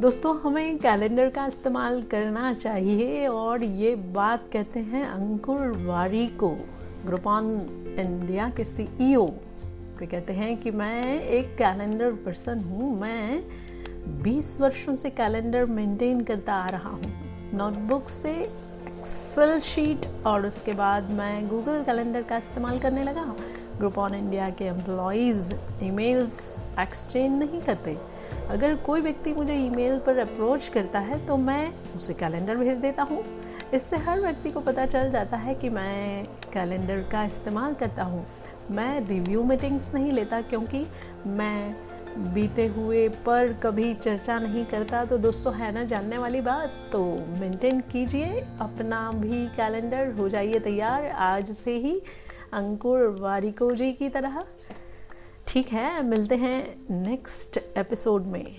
दोस्तों, हमें कैलेंडर का इस्तेमाल करना चाहिए और ये बात कहते हैं Ankur Warikoo. Groupon India के सीईओ वे कहते हैं कि मैं एक कैलेंडर पर्सन हूँ। मैं 20 वर्षों से कैलेंडर मेंटेन करता आ रहा हूँ। नोटबुक से एक्सेल शीट और उसके बाद मैं गूगल कैलेंडर का इस्तेमाल करने लगा। ग्रुप ऑन इंडिया के एम्प्लॉयज़ ईमेल्स एक्सचेंज नहीं करते। अगर कोई व्यक्ति मुझे ईमेल पर अप्रोच करता है तो मैं उसे कैलेंडर भेज देता हूँ। इससे हर व्यक्ति को पता चल जाता है कि मैं कैलेंडर का इस्तेमाल करता हूँ। मैं रिव्यू मीटिंग्स नहीं लेता क्योंकि मैं बीते हुए पर कभी चर्चा नहीं करता। तो दोस्तों, है ना, जानने वाली बात? तो मेंटेन कीजिए, अपना भी कैलेंडर हो जाइए तैयार। आज से ही अंकुर वारिको जी की तरह। ठीक है मिलते हैं नेक्स्ट एपिसोड में।